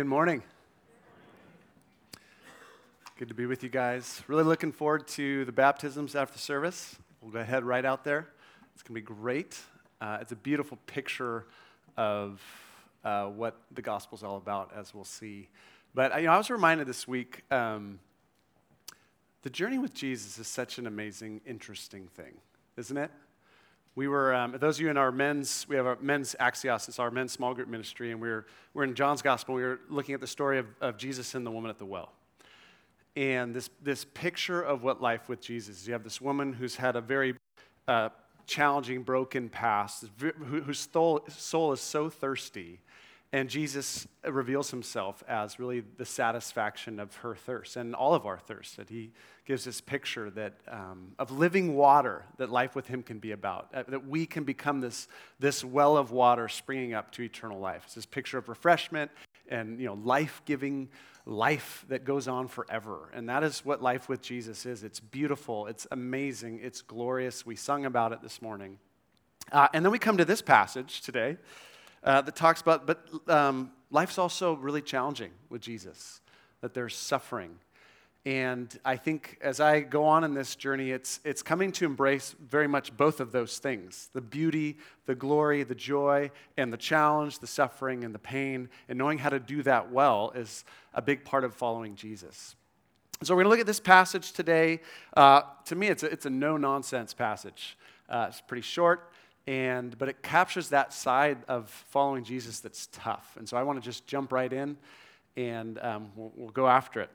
Good morning. Good to be with you guys. Really looking forward to the baptisms after service. We'll go ahead right out there. It's going to be great. Uh, it's a beautiful picture of uh, what the gospel is all about, as we'll see. But you know, I was reminded this week um, the journey with Jesus is such an amazing, interesting thing, isn't it? We were, um, those of you in our men's, we have our men's Axios, it's our men's small group ministry, and we we're, we're in John's gospel. We were looking at the story of, of Jesus and the woman at the well. And this, this picture of what life with Jesus is. You have this woman who's had a very uh, challenging, broken past, whose soul, soul is so thirsty and Jesus reveals himself as really the satisfaction of her thirst and all of our thirst. That he gives this picture that, um, of living water that life with him can be about. Uh, that we can become this, this well of water springing up to eternal life. It's this picture of refreshment and you know, life giving life that goes on forever. And that is what life with Jesus is. It's beautiful, it's amazing, it's glorious. We sung about it this morning. Uh, and then we come to this passage today uh, that talks about, but um, life's also really challenging with Jesus, that there's suffering. And I think as I go on in this journey, it's, it's coming to embrace very much both of those things the beauty, the glory, the joy, and the challenge, the suffering, and the pain. And knowing how to do that well is a big part of following Jesus. So we're going to look at this passage today. Uh, to me, it's a, it's a no nonsense passage. Uh, it's pretty short and but it captures that side of following jesus that's tough. And so i want to just jump right in and um, we'll, we'll go after it.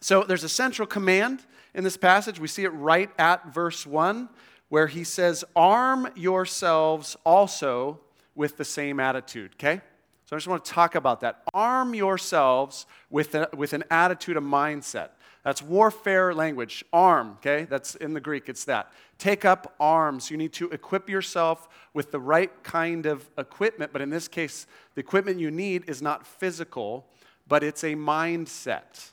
So there's a central command in this passage. We see it right at verse 1 where he says arm yourselves also with the same attitude okay? So i just want to talk about that. Arm yourselves with, a, with an attitude a mindset that's warfare language. Arm, okay? That's in the Greek, it's that. Take up arms. You need to equip yourself with the right kind of equipment, but in this case, the equipment you need is not physical, but it's a mindset.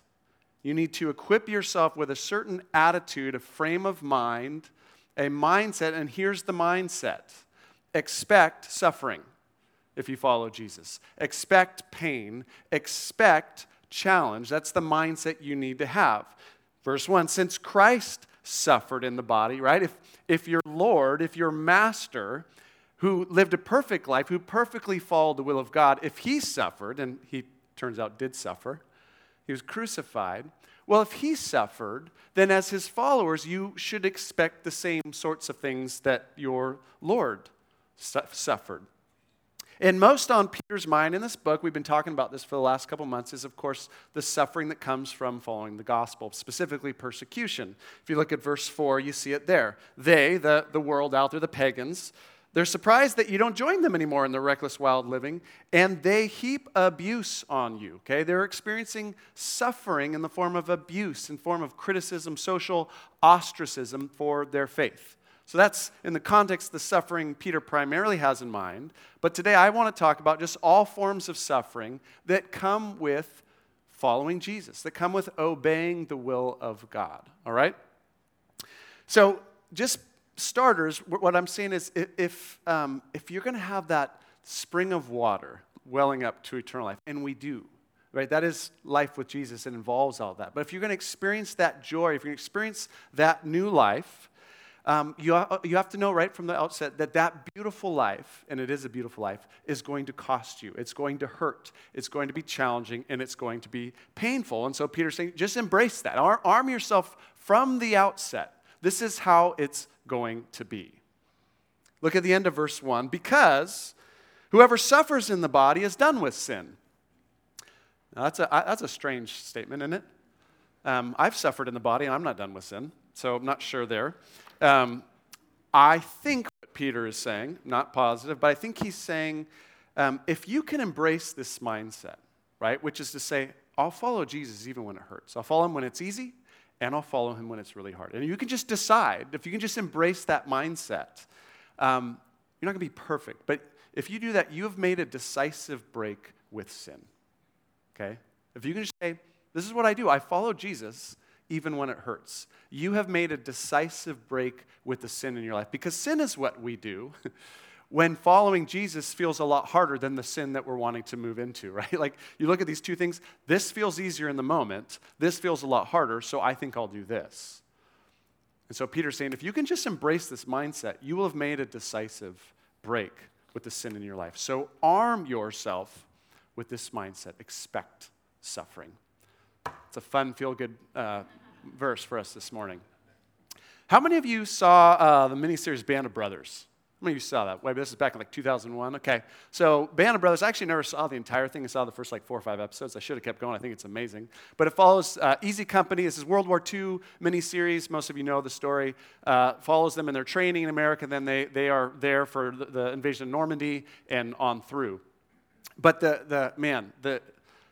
You need to equip yourself with a certain attitude, a frame of mind, a mindset, and here's the mindset expect suffering if you follow Jesus, expect pain, expect challenge. That's the mindset you need to have. Verse 1 Since Christ suffered in the body, right? If, if your Lord, if your master, who lived a perfect life, who perfectly followed the will of God, if he suffered, and he turns out did suffer, he was crucified. Well, if he suffered, then as his followers, you should expect the same sorts of things that your Lord su- suffered. And most on Peter's mind in this book, we've been talking about this for the last couple months, is of course the suffering that comes from following the gospel, specifically persecution. If you look at verse 4, you see it there. They, the, the world out there, the pagans, they're surprised that you don't join them anymore in their reckless, wild living, and they heap abuse on you. Okay? They're experiencing suffering in the form of abuse, in form of criticism, social ostracism for their faith. So that's in the context the suffering Peter primarily has in mind. But today I want to talk about just all forms of suffering that come with following Jesus, that come with obeying the will of God. All right? So, just starters, what I'm saying is if, um, if you're going to have that spring of water welling up to eternal life, and we do, right? That is life with Jesus. It involves all that. But if you're going to experience that joy, if you're going to experience that new life, um, you, ha- you have to know right from the outset that that beautiful life, and it is a beautiful life, is going to cost you. It's going to hurt. It's going to be challenging, and it's going to be painful. And so Peter's saying, just embrace that. Ar- arm yourself from the outset. This is how it's going to be. Look at the end of verse 1 because whoever suffers in the body is done with sin. Now, that's a, that's a strange statement, isn't it? Um, I've suffered in the body, and I'm not done with sin, so I'm not sure there. Um, I think what Peter is saying, not positive, but I think he's saying um, if you can embrace this mindset, right, which is to say, I'll follow Jesus even when it hurts, I'll follow him when it's easy, and I'll follow him when it's really hard. And you can just decide, if you can just embrace that mindset, um, you're not going to be perfect, but if you do that, you have made a decisive break with sin. Okay? If you can just say, This is what I do, I follow Jesus even when it hurts. You have made a decisive break with the sin in your life because sin is what we do when following Jesus feels a lot harder than the sin that we're wanting to move into, right? Like you look at these two things, this feels easier in the moment, this feels a lot harder, so I think I'll do this. And so Peter's saying, if you can just embrace this mindset, you will have made a decisive break with the sin in your life. So arm yourself with this mindset. Expect suffering. It's a fun, feel good uh, verse for us this morning. How many of you saw uh, the miniseries Band of Brothers? How many of you saw that? Wait, this is back in like 2001. Okay. So, Band of Brothers, I actually never saw the entire thing. I saw the first like four or five episodes. I should have kept going. I think it's amazing. But it follows uh, Easy Company. This is World War II miniseries. Most of you know the story. Uh, follows them in their training in America. Then they, they are there for the, the invasion of Normandy and on through. But the, the man, the,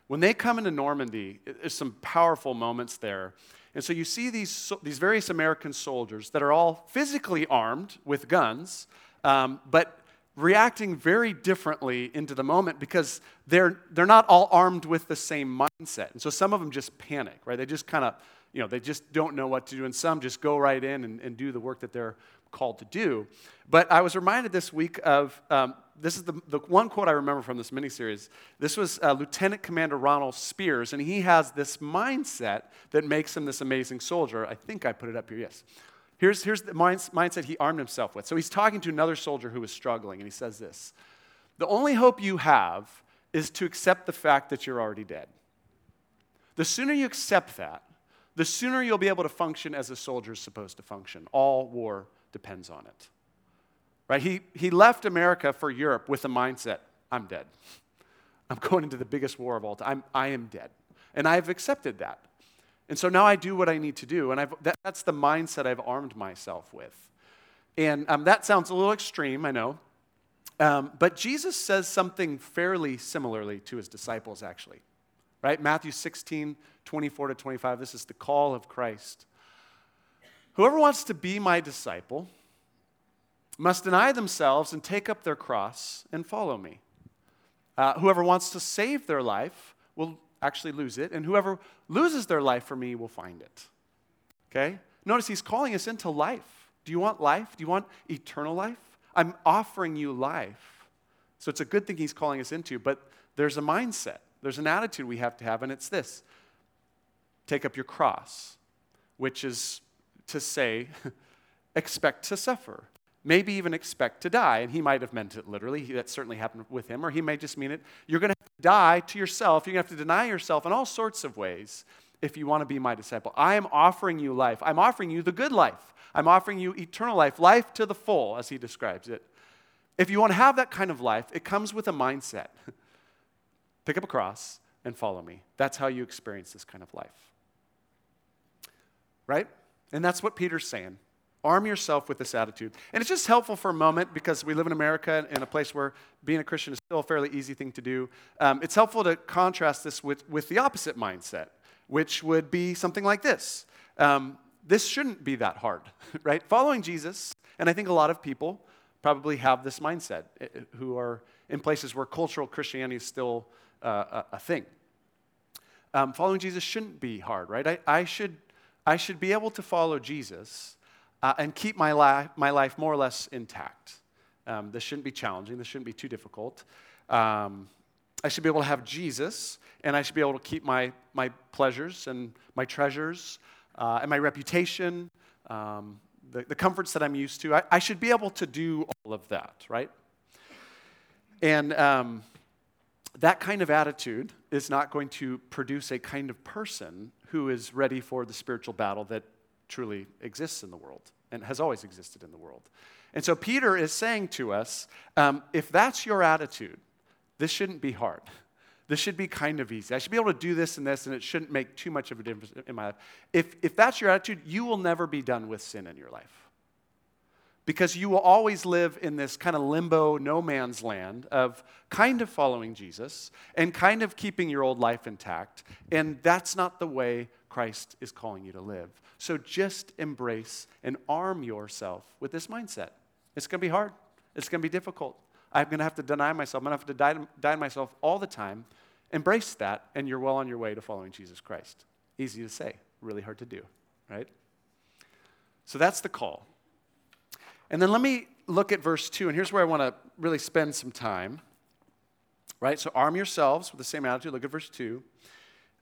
when they come into Normandy, there's some powerful moments there. And so you see these, these various American soldiers that are all physically armed with guns um, but reacting very differently into the moment because they're, they're not all armed with the same mindset. And so some of them just panic, right? They just kind of, you know, they just don't know what to do. And some just go right in and, and do the work that they're called to do. But I was reminded this week of um, this is the, the one quote I remember from this miniseries. This was uh, Lieutenant Commander Ronald Speirs, and he has this mindset that makes him this amazing soldier. I think I put it up here, yes. Here's, here's the mindset he armed himself with. So he's talking to another soldier who was struggling, and he says this The only hope you have is to accept the fact that you're already dead. The sooner you accept that, the sooner you'll be able to function as a soldier is supposed to function. All war depends on it. Right? He, he left America for Europe with the mindset I'm dead. I'm going into the biggest war of all time. I'm, I am dead. And I've accepted that. And so now I do what I need to do. And I've, that, that's the mindset I've armed myself with. And um, that sounds a little extreme, I know. Um, but Jesus says something fairly similarly to his disciples, actually. Right? Matthew 16, 24 to 25. This is the call of Christ. Whoever wants to be my disciple must deny themselves and take up their cross and follow me. Uh, whoever wants to save their life will actually lose it, and whoever loses their life for me will find it. Okay? Notice he's calling us into life. Do you want life? Do you want eternal life? I'm offering you life. So it's a good thing he's calling us into, but there's a mindset, there's an attitude we have to have, and it's this take up your cross, which is to say, expect to suffer maybe even expect to die. And he might have meant it literally. That certainly happened with him. Or he may just mean it. You're going to have to die to yourself. You're going to have to deny yourself in all sorts of ways if you want to be my disciple. I am offering you life. I'm offering you the good life. I'm offering you eternal life, life to the full, as he describes it. If you want to have that kind of life, it comes with a mindset. Pick up a cross and follow me. That's how you experience this kind of life. Right? And that's what Peter's saying. Arm yourself with this attitude. And it's just helpful for a moment because we live in America in a place where being a Christian is still a fairly easy thing to do. Um, it's helpful to contrast this with, with the opposite mindset, which would be something like this. Um, this shouldn't be that hard, right? Following Jesus, and I think a lot of people probably have this mindset eh, eh, who are in places where cultural Christianity is still uh, a, a, thing. Um, following Jesus shouldn't be hard, right? I, I, should, I should be able to follow Jesus uh, and keep my, li- my life more or less intact. Um, this shouldn't be challenging, this shouldn't be too difficult. Um, I should be able to have Jesus, and I should be able to keep my, my pleasures and my treasures uh, and my reputation, um, the, the comforts that I'm used to. I, I, should be able to do all of that, right? And um, that kind of attitude is not going to produce a kind of person who is ready for the spiritual battle that truly exists in the world and has always existed in the world. And so Peter is saying to us um, if that's your attitude, this shouldn't be hard. This should be kind of easy. I should be able to do this and this, and it shouldn't make too much of a difference in my life. If, if that's your attitude, you will never be done with sin in your life because you will always live in this kind of limbo, no man's land of kind of following Jesus and kind of keeping your old life intact. And that's not the way Christ is calling you to live. So just embrace and arm yourself with this mindset. It's going to be hard, it's going to be difficult. I'm going to have to deny myself, I'm going to have to die, to myself all the time. Embrace that, and you're well on your way to following Jesus Christ. Easy to say, really hard to do, right? So that's the call. And then let me look at verse 2, and here's where I want to really spend some time. Right? So arm yourselves with the same attitude. Look at verse 2.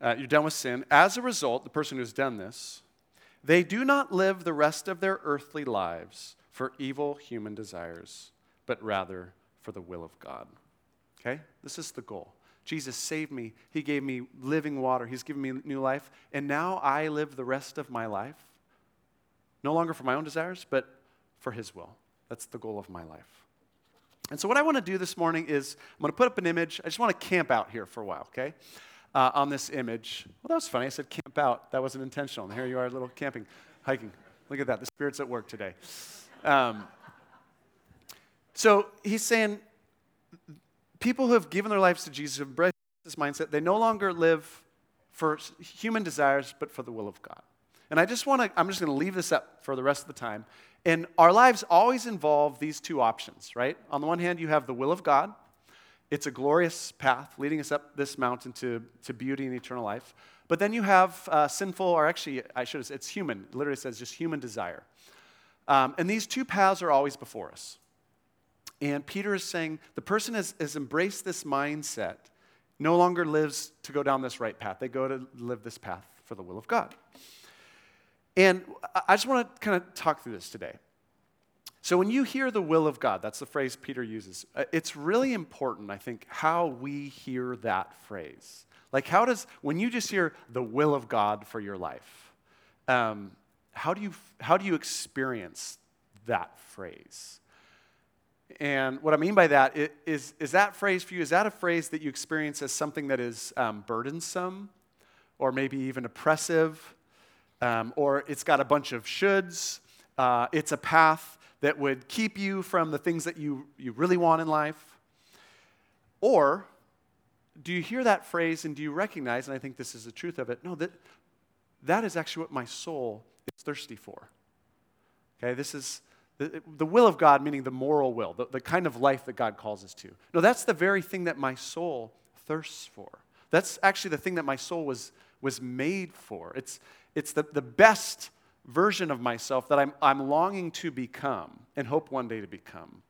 Uh, you're done with sin. As a result, the person who's done this, they do not live the rest of their earthly lives for evil human desires, but rather for the will of God. Okay? This is the goal. Jesus saved me. He gave me living water. He's given me new life. And now I live the rest of my life, no longer for my own desires, but for His will. That's the goal of my life. And so, what I want to do this morning is I'm going to put up an image. I just want to camp out here for a while, okay? Uh, on this image. Well, that was funny. I said camp out. That wasn't intentional. And here you are, a little camping, hiking. Look at that. The Spirit's at work today. Um, so, he's saying people who have given their lives to Jesus, have this mindset, they no longer live for human desires, but for the will of God. And I just want to, I'm just going to leave this up for the rest of the time. And our lives always involve these two options, right? On the one hand, you have the will of God. It's a glorious path leading us up this mountain to, to beauty and eternal life. But then you have uh, sinful, or actually, I should have said, it's human. It literally says just human desire. Um, and these two paths are always before us. And Peter is saying the person has, has embraced this mindset, no longer lives to go down this right path. They go to live this path for the will of God. And I just want to kind of talk through this today. So, when you hear the will of God, that's the phrase Peter uses, uh, it's really important, I think, how we hear that phrase. Like, how does, when you just hear the will of God for your life, um, how, do you, how do you experience that phrase? And what I mean by that is, is that phrase for you, is that a phrase that you experience as something that is um, burdensome or maybe even oppressive? Um, or it's got a bunch of shoulds. Uh, it's a path that would keep you from the things that you, you really want in life. Or do you hear that phrase and do you recognize, and I think this is the truth of it, no, that, that is actually what my soul is thirsty for. Okay, this is the, the will of God, meaning the moral will, the, the kind of life that God calls us to. No, that's the very thing that my soul thirsts for. That's actually the thing that my soul was, was made for. It's, it's the, the best version of myself that I'm, I'm longing to become and hope one day to become.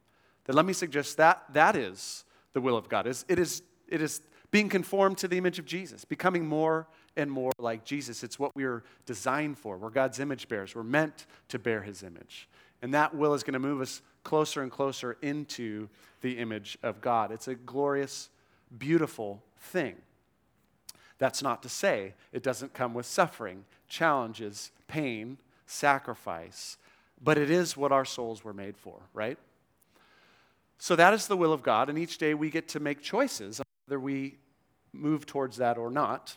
Then let me suggest that that is the will of God. Is it is, it is being conformed to the image of Jesus, becoming more and more like Jesus. It's what we are designed for. We're God's image bearers. We're meant to bear his image. And that will is going to move us closer and closer into the image of God. It's a glorious, beautiful thing. That's not to say it doesn't come with suffering, challenges, pain, sacrifice, but it is what our souls were made for, right? So that is the will of God, and each day we get to make choices whether we move towards that or not.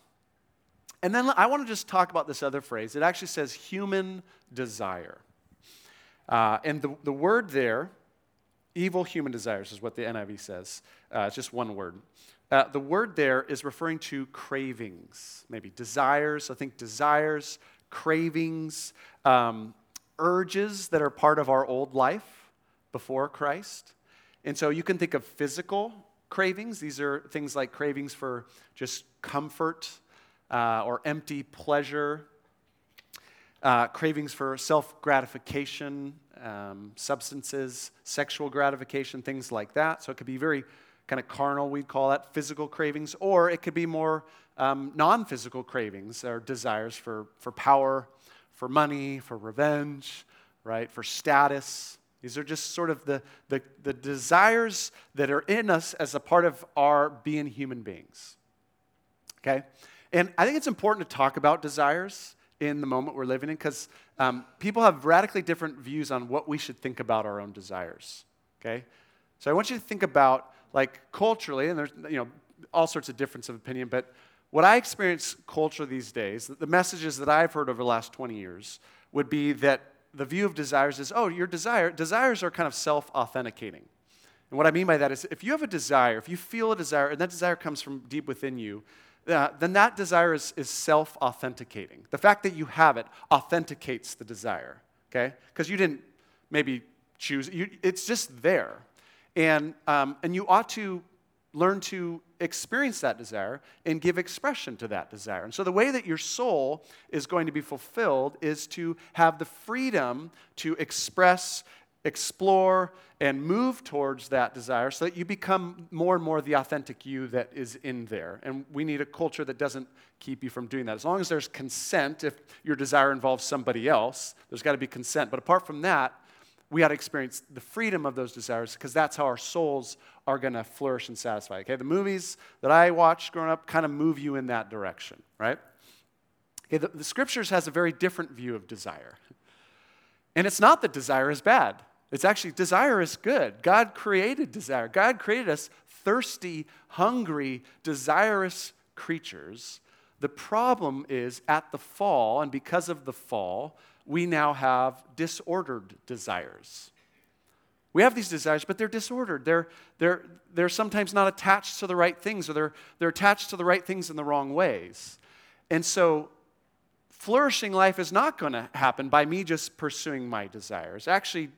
And then I want to just talk about this other phrase. It actually says human desire. Uh, and the, the word there, evil human desires, is what the NIV says. Uh, it's just one word. Uh, the word there is referring to cravings, maybe desires. I think desires, cravings, um, urges that are part of our old life before Christ. And so you can think of physical cravings. These are things like cravings for just comfort uh, or empty pleasure, uh, cravings for self gratification, um, substances, sexual gratification, things like that. So it could be very kind of carnal, we'd call that physical cravings, or it could be more um, non physical cravings or desires for, for power, for money, for revenge, right, for status. These are just sort of the, the, the desires that are in us as a part of our being human beings. Okay? And I think it's important to talk about desires in the moment we're living in because um, people have radically different views on what we should think about our own desires. Okay? So I want you to think about, like, culturally, and there's, you know, all sorts of difference of opinion, but what I experience culture these days, the messages that I've heard over the last 20 years, would be that the view of desires is, oh, your desire, desires are kind of self authenticating. And what I mean by that is if you have a desire, if you feel a desire, and that desire comes from deep within you, uh, then that desire is, is self authenticating. The fact that you have it authenticates the desire, okay? Because you didn't maybe choose, you, it's just there. And, um, and you ought to learn to experience that desire and give expression to that desire. And so, the way that your soul is going to be fulfilled is to have the freedom to express explore and move towards that desire so that you become more and more the authentic you that is in there. And we need a culture that doesn't keep you from doing that. As long as there's consent, if your desire involves somebody else, there's got to be consent. But apart from that, we got to experience the freedom of those desires because that's how our souls are going to flourish and satisfy. Okay, the movies that I watched growing up kind of move you in that direction, right? Okay, the, the scriptures has a very different view of desire. And it's not that desire is bad. It's actually, desire is good. God created desire. God created us thirsty, hungry, desirous creatures. The problem is at the fall, and because of the fall, we now have disordered desires. We have these desires, but they're disordered. They're, they're, they're sometimes not attached to the right things, or they're, they're attached to the right things in the wrong ways. And so, flourishing life is not going to happen by me just pursuing my desires. Actually,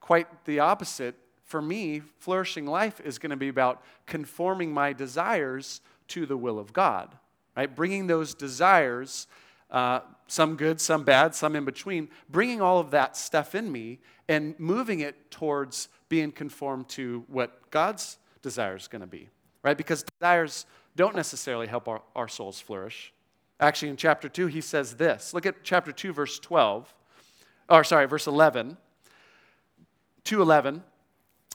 quite the opposite. For me, flourishing life is going to be about conforming my desires to the will of God, right? Bringing those desires uh, some good, some bad, some in between, bringing all of that stuff in me and moving it towards being conformed to what God's desire is going to be, right? Because desires don't necessarily help our, our souls flourish. Actually, in chapter 2, he says this. Look at chapter 2, verse 12, or sorry, verse 11. 2:11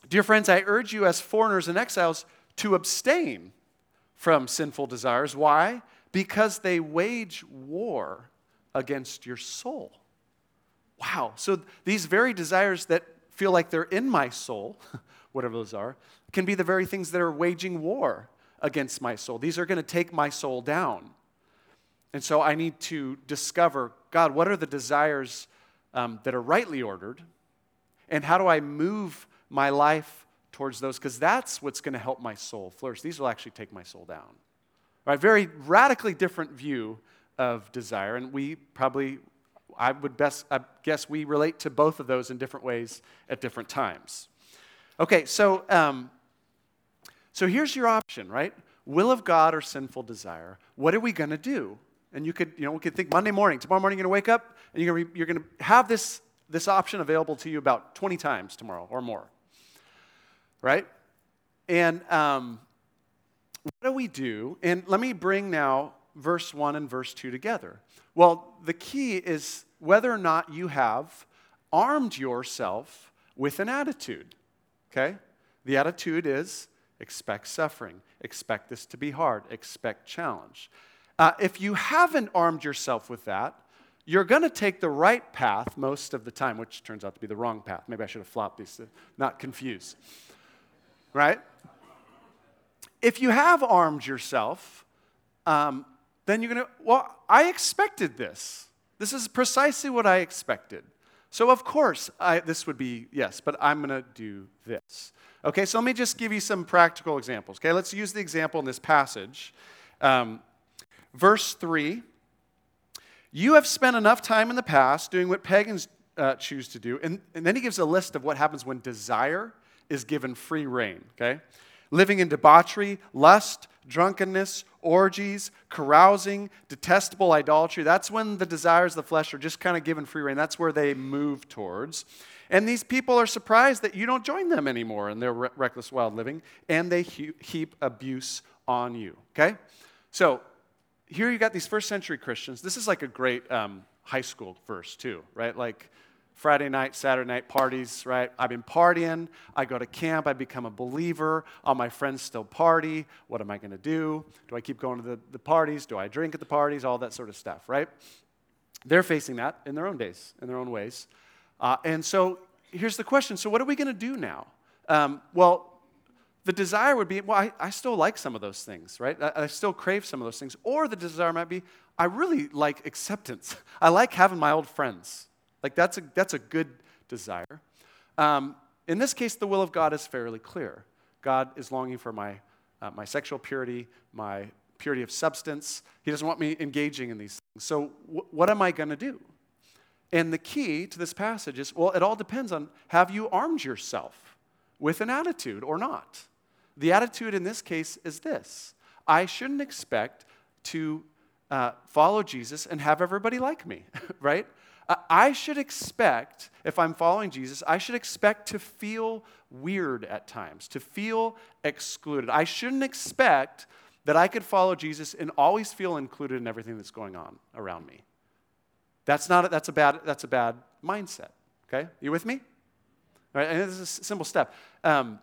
Dear friends, I urge you as foreigners and exiles to abstain from sinful desires. Why? because they wage war against your soul. Wow. So these very desires that feel like they're in my soul, whatever those are, can be the very things that are waging war against my soul. These are going to take my soul down. And so I need to discover God, what are the desires um, that are rightly ordered? And how do I move my life towards those? Because that's what's going to help my soul flourish. These will actually take my soul down. Right? Very radically different view of desire. And we probably, I would best, I guess we relate to both of those in different ways at different times. Okay, so, um, so here's your option, right? Will of God or sinful desire? What are we going to do? And you could, you know, we could think Monday morning, tomorrow morning you're going to wake up and you're going to, you're to have this, this option available to you about 20 times tomorrow or more, right? And um, what do we do? And let me bring now verse 1 and verse 2 together. Well, the key is whether or not you have armed yourself with an attitude. Okay? The attitude is expect suffering, expect this to be hard, expect challenge. Uh, if you haven't armed yourself with that, you're going to take the right path most of the time, which turns out to be the wrong path. Maybe I should have flopped these to not confuse. Right? if you have armed yourself, um, then you're going to, well, I expected this. This is precisely what I expected. So, of course, I, this would be yes, but I'm going to do this. Okay, so let me just give you some practical examples. Okay, let's use the example in this passage. Um, verse 3 You have spent enough time in the past doing what pagans uh, choose to do. And, and then he gives a list of what happens when desire is given free rein. Okay? living in debauchery, lust, drunkenness, orgies, carousing, detestable idolatry. That's when the desires of the flesh are just kind of given free rein. That's where they move towards. And these people are surprised that you don't join them anymore in their re- reckless, wild living, and they he- heap abuse on you. Okay? So here you got these first century Christians. This is like a great um, high school verse, too, right? Like, Friday night, Saturday night parties, right? I've been partying. I go to camp. I become a believer. All my friends still party. What am I going to do? Do I keep going to the, the parties? Do I drink at the parties? All that sort of stuff, right? They're facing that in their own days, in their own ways. Uh, and so here's the question so, what are we going to do now? Um, well, the desire would be, well, I, I, still like some of those things, right? I, I, still crave some of those things. Or the desire might be, I really like acceptance. I like having my old friends. Like, that's a, that's a good desire. Um, in this case, the will of God is fairly clear. God is longing for my, uh, my sexual purity, my purity of substance. He doesn't want me engaging in these things. So, what am I going to do? And the key to this passage is well, it all depends on have you armed yourself with an attitude or not? The attitude in this case is this I shouldn't expect to uh, follow Jesus and have everybody like me, right? I should expect, if I'm following Jesus, I should expect to feel weird at times, to feel excluded. I shouldn't expect that I could follow Jesus and always feel included in everything that's going on around me. That's not a, that's a bad that's a bad mindset. Okay, you with me? All right, and this is a simple step. Um,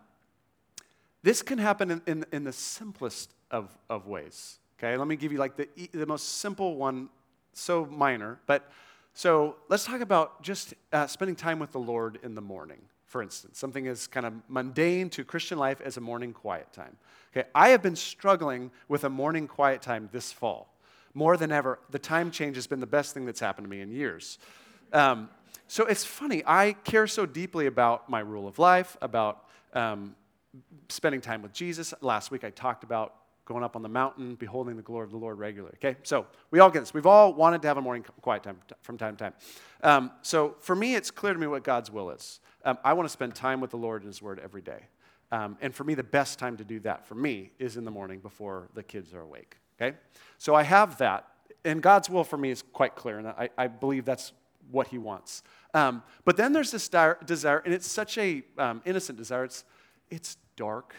this can happen in, in, in, the simplest of, of ways. Okay, let me give you like the, the most simple one, so minor, but so let's talk about just uh, spending time with the Lord in the morning, for instance. Something as kind of mundane to Christian life as a morning quiet time. Okay, I have been struggling with a morning quiet time this fall. More than ever, the time change has been the best thing that's happened to me in years. Um, so it's funny, I care so deeply about my rule of life, about um, spending time with Jesus. Last week I talked about going up on the mountain, beholding the glory of the Lord regularly. Okay, so we all get this. We've all wanted to have a morning quiet time from time to time. Um, so for me, it's clear to me what God's will is. Um, I want to spend time with the Lord and His Word every day. Um, and for me, the best time to do that for me is in the morning before the kids are awake. Okay? So I have that. And God's will for me is quite clear, and I, I believe that's what He wants. Um, but then there's this desire, and it's such a um, innocent desire. It's, it's dark,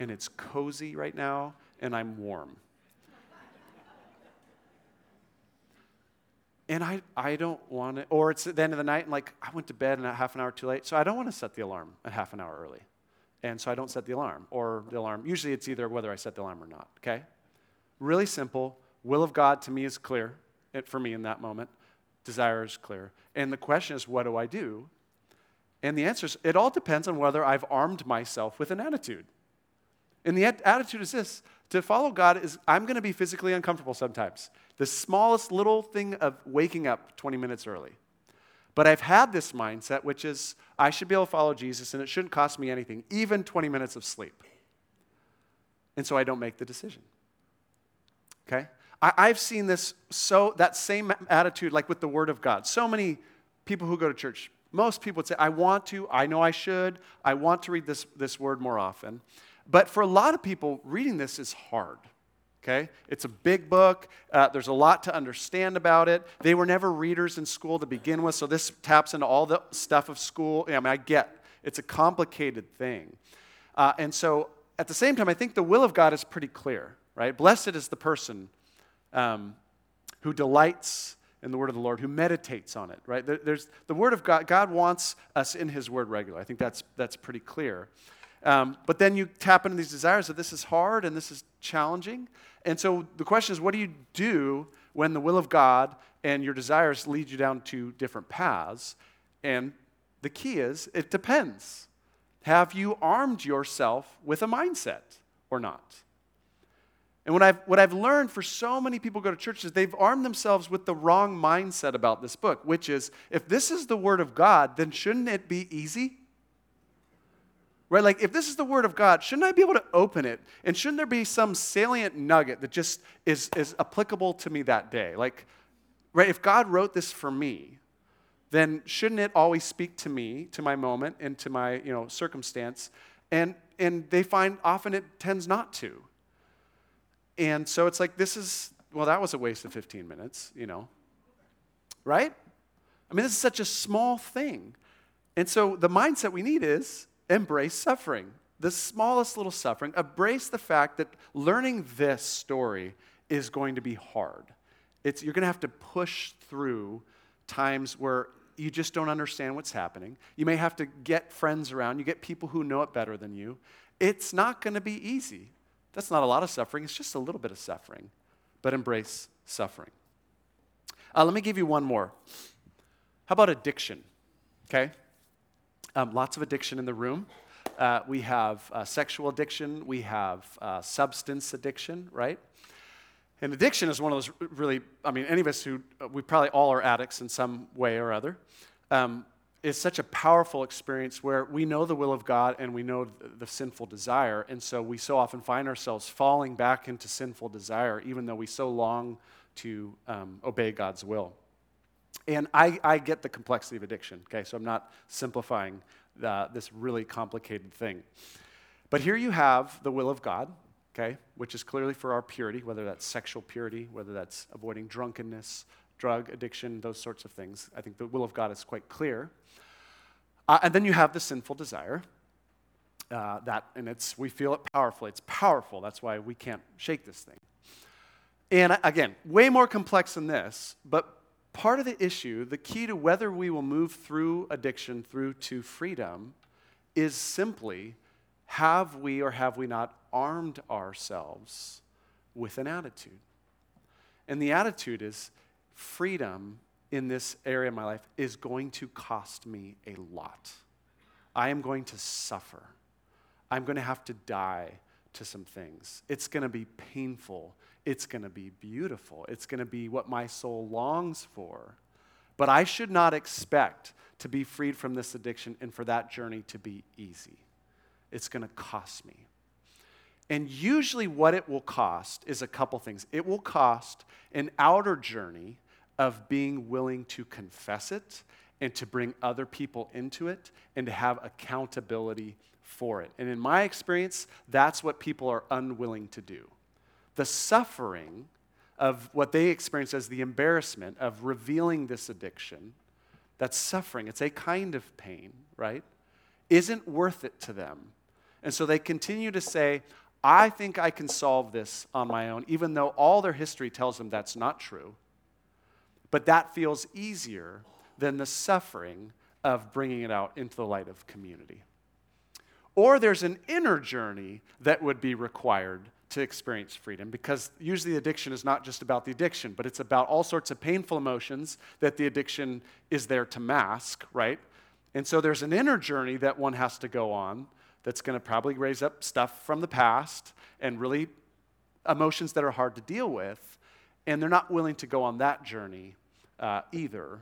and it's cozy right now, and I'm warm. and I, I don't want to, or it's at the end of the night, and like I went to bed and a half an hour too late, so I don't want to set the alarm a half an hour early. And so I don't set the alarm, or the alarm. Usually it's either whether I set the alarm or not, okay? Really simple. Will of God to me is clear it, for me in that moment. Desire is clear. And the question is, what do I do? And the answer is, it all depends on whether I've armed myself with an attitude. And the attitude is this to follow God is I'm going to be physically uncomfortable sometimes. The smallest little thing of waking up 20 minutes early. But I've had this mindset, which is I should be able to follow Jesus and it shouldn't cost me anything, even 20 minutes of sleep. And so I don't make the decision. Okay? I, have seen this so, that same attitude, like with the Word of God. So many people who go to church, most people would say, I want to, I know I should, I want to read this, this Word more often. But for a lot of people, reading this is hard okay? It's a big book. Uh, there's a lot to understand about it. They were never readers in school to begin with, so this taps into all the stuff of school. I mean, I get it's a complicated thing. Uh, and so at the same time, I think the will of God is pretty clear, right? Blessed is the person um, who delights in the word of the Lord, who meditates on it, right? There, there's the word of God. God wants us in his word regularly. I think that's, that's pretty clear. Um, but then you tap into these desires that this is hard and this is challenging. And so the question is, what do you do when the will of God and your desires lead you down two different paths? And the key is, it depends. Have you armed yourself with a mindset or not? And what I've, what I've learned for so many people go to church is they've armed themselves with the wrong mindset about this book, which is if this is the Word of God, then shouldn't it be easy? Right? Like, if this is the Word of God, shouldn't I be able to open it? And shouldn't there be some salient nugget that just is, is applicable to me that day? Like, right? If God wrote this for me, then shouldn't it always speak to me, to my moment, and to my you know, circumstance? And, and they find often it tends not to. And so it's like, this is, well, that was a waste of 15 minutes, you know. Right? I mean, this is such a small thing. And so the mindset we need is embrace suffering, the smallest little suffering. Embrace the fact that learning this story is going to be hard. It's, you're going to have to push through times where you just don't understand what's happening. You may have to get friends around, you get people who know it better than you. It's not going to be easy. That's not a lot of suffering, it's just a little bit of suffering. But embrace suffering. Uh, let me give you one more. How about addiction? Okay? Um, lots of addiction in the room. Uh, we have uh, sexual addiction, we have uh, substance addiction, right? And addiction is one of those really, I mean, any of us who, uh, we probably all are addicts in some way or other. Um, is such a powerful experience where we know the will of God and we know the, the sinful desire. And so we so often find ourselves falling back into sinful desire, even though we so long to um, obey God's will. And I, I get the complexity of addiction, okay? So I'm not simplifying the, this really complicated thing. But here you have the will of God, okay, which is clearly for our purity, whether that's sexual purity, whether that's avoiding drunkenness, drug addiction, those sorts of things. I think the will of God is quite clear. Uh, and then you have the sinful desire. Uh, that and it's we feel it powerfully. It's powerful. That's why we can't shake this thing. And again, way more complex than this, but part of the issue, the key to whether we will move through addiction through to freedom, is simply have we or have we not armed ourselves with an attitude? And the attitude is freedom in this area of my life is going to cost me a lot. I am going to suffer. I'm going to have to die to some things. It's going to be painful. It's going to be beautiful. It's going to be what my soul longs for. But I should not expect to be freed from this addiction and for that journey to be easy. It's going to cost me. And usually, what it will cost is a couple things. It will cost an outer journey of being willing to confess it and to bring other people into it and to have accountability for it. And in my experience, that's what people are unwilling to do. The suffering of what they experience as the embarrassment of revealing this addiction, that suffering, it's a kind of pain, right? Isn't worth it to them. And so they continue to say, I think I can solve this on my own, even though all their history tells them that's not true. But that feels easier than the suffering of bringing it out into the light of community. Or there's an inner journey that would be required to experience freedom because usually addiction is not just about the addiction, but it's about all sorts of painful emotions that the addiction is there to mask, right? And so there's an inner journey that one has to go on that's going to probably raise up stuff from the past and really emotions that are hard to deal with. And they're not willing to go on that journey uh, either.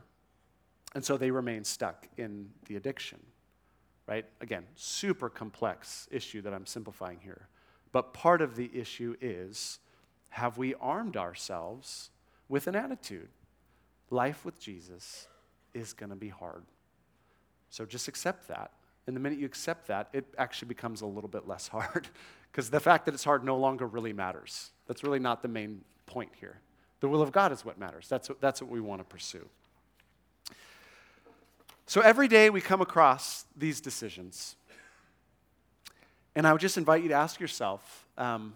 And so they remain stuck in the addiction right? Again, super complex issue that I'm simplifying here. But part of the issue is have we armed ourselves with an attitude? Life with Jesus is going to be hard. So just accept that. And the minute you accept that, it actually becomes a little bit less hard because the fact that it's hard no longer really matters. That's really not the main point here. The will of God is what matters. That's what, that's what we want to pursue. So every day we come across these decisions. And I would just invite you to ask yourself um,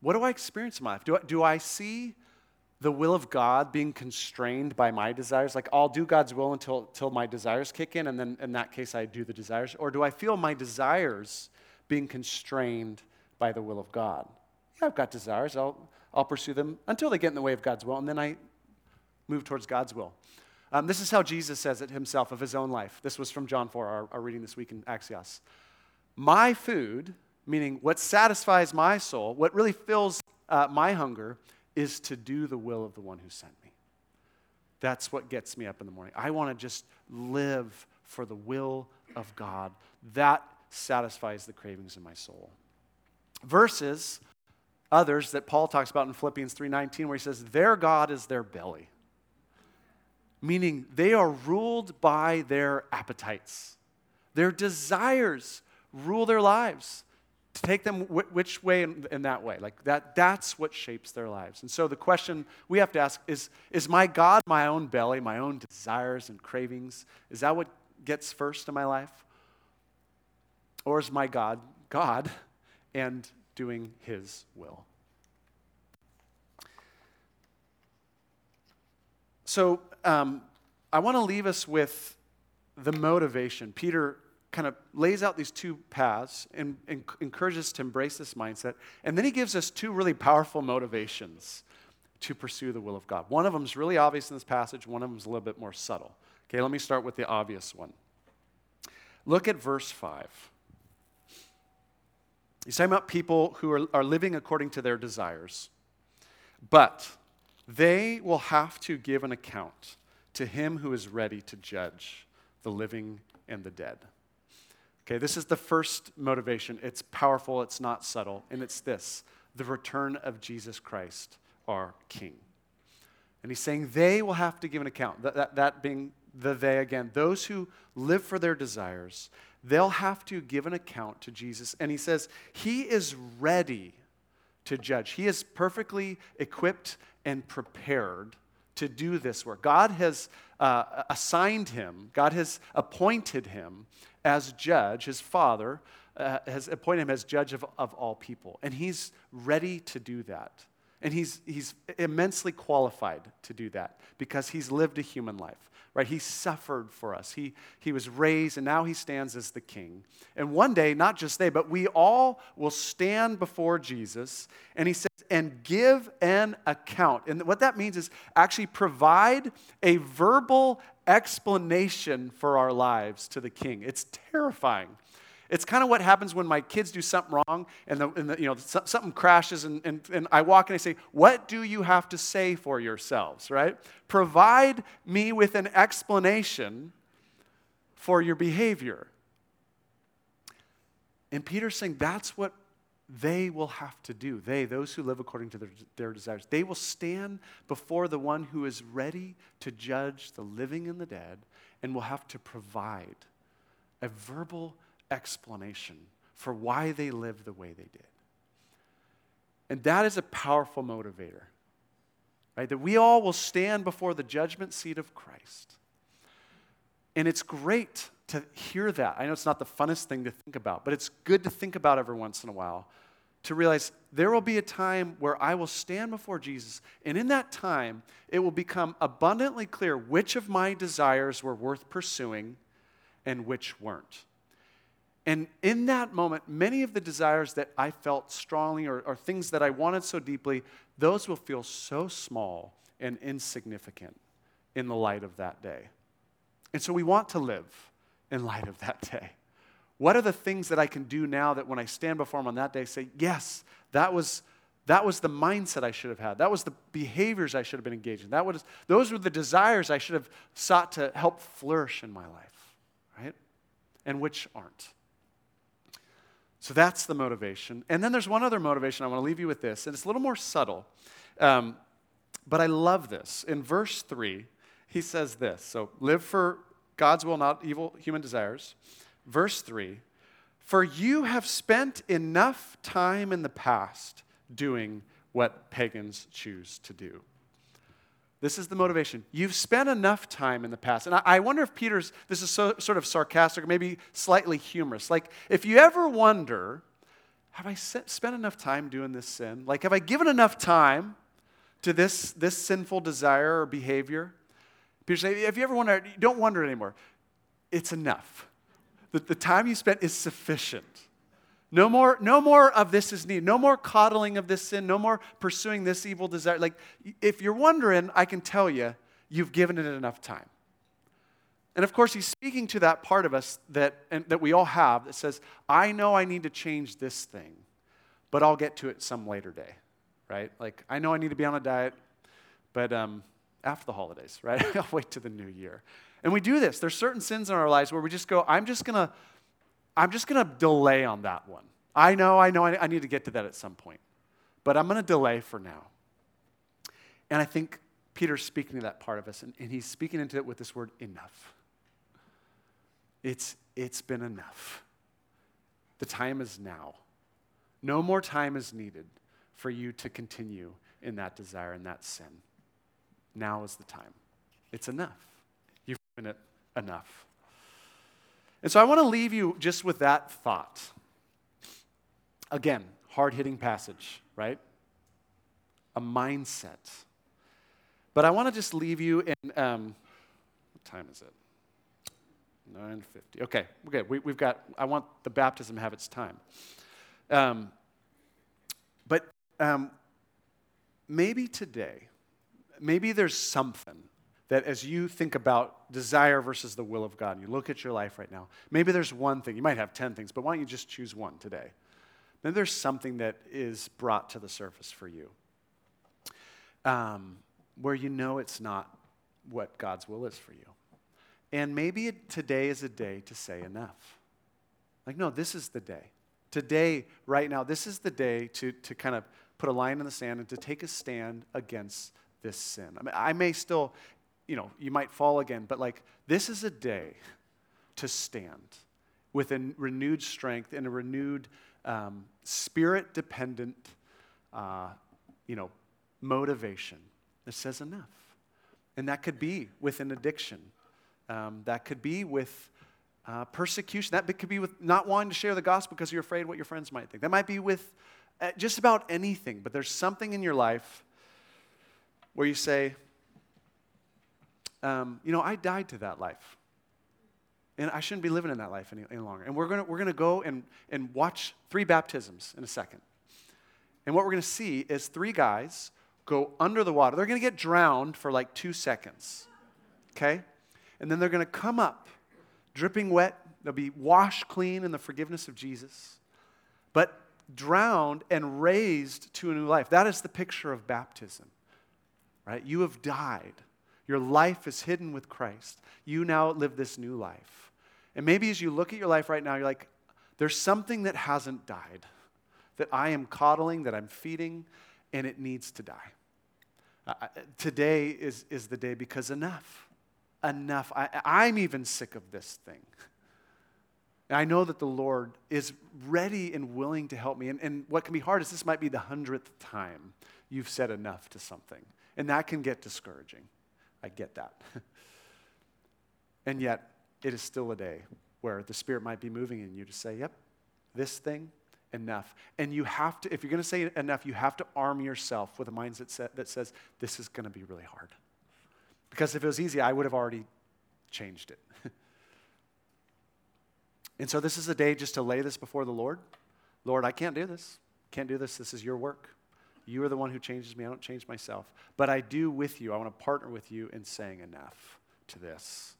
what do I experience in my life? Do I, do I see the will of God being constrained by my desires? Like, I'll do God's will until, until my desires kick in, and then in that case, I do the desires? Or do I feel my desires being constrained by the will of God? Yeah, I've got desires. I'll, I'll pursue them until they get in the way of God's will, and then I move towards God's will. Um, this is how Jesus says it himself of his own life. This was from John 4, our, our reading this week in Axios. My food, meaning what satisfies my soul, what really fills uh, my hunger, is to do the will of the one who sent me. That's what gets me up in the morning. I want to just live for the will of God. That satisfies the cravings in my soul. Versus others that Paul talks about in Philippians 3:19 where he says their god is their belly meaning they are ruled by their appetites. Their desires rule their lives to take them which way and, and that way. Like that, that's what shapes their lives. And so the question we have to ask is Is my God my own belly, my own desires and cravings? Is that what gets first in my life? Or is my God God and doing his will? So um, I want to leave us with the motivation. Peter kind of lays out these two paths and, and, encourages us to embrace this mindset. And then he gives us two really powerful motivations to pursue the will of God. One of them is really obvious in this passage, one of them is a little bit more subtle. Okay, let me start with the obvious one. Look at verse 5. He's talking about people who are, are living according to their desires. But they will have to give an account to him who is ready to judge the living and the dead. Okay, this is the first motivation. It's powerful, it's not subtle, and it's this the return of Jesus Christ, our King. And he's saying they will have to give an account. That, that, that being the they again, those who live for their desires, they'll have to give an account to Jesus. And he says, He is ready to judge. He is perfectly equipped and prepared to do this work. God has uh, assigned him, God has appointed him as judge, his father uh, has appointed him as judge of, of all people. And he's ready to do that. And he's, he's immensely qualified to do that because he's lived a human life, right? He suffered for us. He, he was raised, and now he stands as the king. And one day, not just they, but we all will stand before Jesus. And he says, and give an account. And what that means is actually provide a verbal explanation for our lives to the king. It's terrifying. It's kind of what happens when my kids do something wrong and, the, and the, you know, something crashes, and, and, and I walk and I say, What do you have to say for yourselves, right? Provide me with an explanation for your behavior. And Peter's saying that's what they will have to do. They, those who live according to their, their, desires, they will stand before the one who is ready to judge the living and the dead and will have to provide a verbal explanation for why they live the way they did. And that is a powerful motivator, right? That we all will stand before the judgment seat of Christ. And it's great to hear that. I know it's not the funnest thing to think about, but it's good to think about every once in a while to realize there will be a time where I will stand before Jesus, and in that time, it will become abundantly clear which of my desires were worth pursuing and which weren't. And in that moment, many of the desires that I felt strongly or, or, things that I wanted so deeply, those will feel so small and insignificant in the light of that day. And so we want to live in light of that day. What are the things that I can do now that when I stand before Him on that day, say, yes, that was, that was the mindset I should have had. That was the behaviors I should have been engaged in. That was, those were the desires I should have sought to help flourish in my life, right? And which aren't. So that's the motivation. And then there's one other motivation. I want to leave you with this, and it's a little more subtle. Um, but I love this. In verse 3, he says this So live for God's will, not evil human desires. Verse 3 For you have spent enough time in the past doing what pagans choose to do. This is the motivation. You've spent enough time in the past. And I, wonder if Peter's, this is so, sort of sarcastic maybe slightly humorous. Like, if you ever wonder, have I spent enough time doing this sin? Like, have I given enough time to this, this sinful desire or behavior? Peter says, if you ever wonder, don't wonder anymore. It's enough. The, the time you spent is sufficient. No more, no more of this is needed. No more coddling of this sin. No more pursuing this evil desire. Like, if you're wondering, I can tell you, you've given it enough time. And of course, he's speaking to that part of us that, and, that we all have that says, I know I need to change this thing, but I'll get to it some later day, right? Like, I know I need to be on a diet, but um, after the holidays, right? I'll wait to the new year. And we do this. There's certain sins in our lives where we just go, I'm just going to I'm just going to delay on that one. I know, I know, I need to get to that at some point. But I'm going to delay for now. And I think Peter's speaking to that part of us, and, and he's speaking into it with this word enough. It's, it's been enough. The time is now. No more time is needed for you to continue in that desire and that sin. Now is the time. It's enough. You've given it enough. And so I want to leave you just with that thought. Again, hard hitting passage, right? A mindset. But I want to just leave you in, um, what time is it? 9.50. Okay, okay, we, have got, I want the baptism to have its time. Um, but um, maybe today, maybe there's something that as you think about desire versus the will of God, and you look at your life right now, maybe there's one thing, you might have 10 things, but why don't you just choose one today? Then there's something that is brought to the surface for you um, where you know it's not what God's will is for you. And maybe today is a day to say enough. Like, no, this is the day. Today, right now, this is the day to, to kind of put a line in the sand and to take a stand against this sin. I, mean, I may still you know, you might fall again, but like this is a day to stand with a renewed strength and a renewed um, spirit dependent, uh, you know, motivation that says enough. And that could be with an addiction, um, that could be with uh, persecution, that could be with not wanting to share the gospel because you're afraid what your friends might think. That might be with uh, just about anything, but there's something in your life where you say, um, you know, I died to that life. And I shouldn't be living in that life any, any longer. And we're going we're gonna go and, and watch three baptisms in a second. And what we're going to see is three guys go under the water. They're going to get drowned for like two seconds. Okay? And then they're going to come up dripping wet. They'll be washed clean in the forgiveness of Jesus, but drowned and raised to a new life. That is the picture of baptism, right? You have died. Your life is hidden with Christ. You now live this new life. And maybe as you look at your life right now, you're like, there's something that hasn't died, that I am coddling, that I'm feeding, and it needs to die. Uh, today is, is the day because enough. Enough. I, I'm even sick of this thing. And I know that the Lord is ready and willing to help me. And, and what can be hard is this might be the hundredth time you've said enough to something. And that can get discouraging. I get that. and yet, it is still a day where the Spirit might be moving in you to say, yep, this thing, enough. And you have to, if you're going to say enough, you have to arm yourself with a mindset that says, this is going to be really hard. Because if it was easy, I would have already changed it. and so this is a day just to lay this before the Lord. Lord, I can't do this. Can't do this. This is your work. You are the one who changes me. I don't change myself. But I do with you. I want to partner with you in saying enough to this.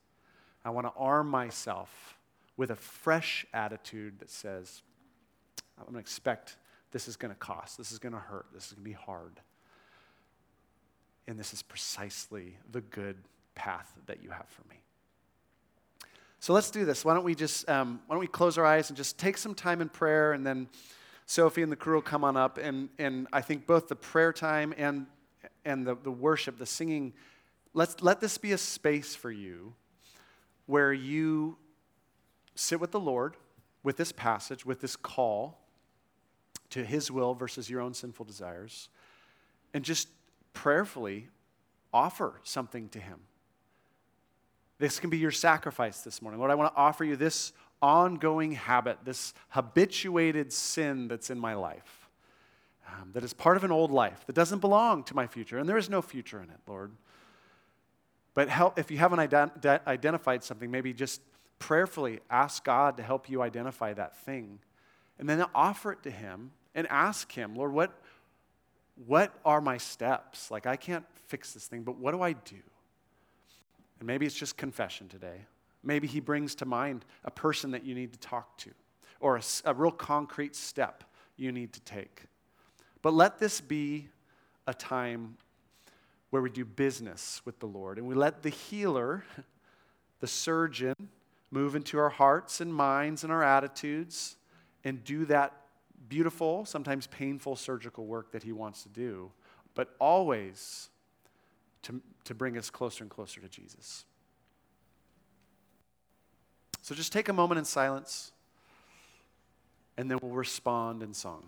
I want to arm myself with a fresh attitude that says, I'm going to expect this is going to cost, this is going to hurt, this is going to be hard. And this is precisely the good path that you have for me. So let's do this. Why don't we just um, why don't we close our eyes and just take some time in prayer, and then Sophie and the crew will come on up, and and I think both the prayer time and and the, the worship, the singing, let's let this be a space for you where you sit with the Lord with this passage, with this call to His will versus your own sinful desires, and just prayerfully offer something to Him. This can be your sacrifice this morning. Lord, I want to offer you this ongoing habit, this habituated sin that's in my life, um, that is part of an old life, that doesn't belong to my future, and there is no future in it, Lord. But help, if you haven't ident- identified something, maybe just prayerfully ask God to help you identify that thing. And then offer it to Him and ask Him, Lord, what, what are my steps? Like, I can't fix this thing, but what do I do? And maybe it's just confession today. Maybe He brings to mind a person that you need to talk to or a, a real concrete step you need to take. But let this be a time where we do business with the Lord and we let the healer, the surgeon, move into our hearts and minds and our attitudes and do that beautiful, sometimes painful surgical work that He wants to do, but always to, to bring us closer and closer to Jesus. So just take a moment in silence, and then we'll respond in song.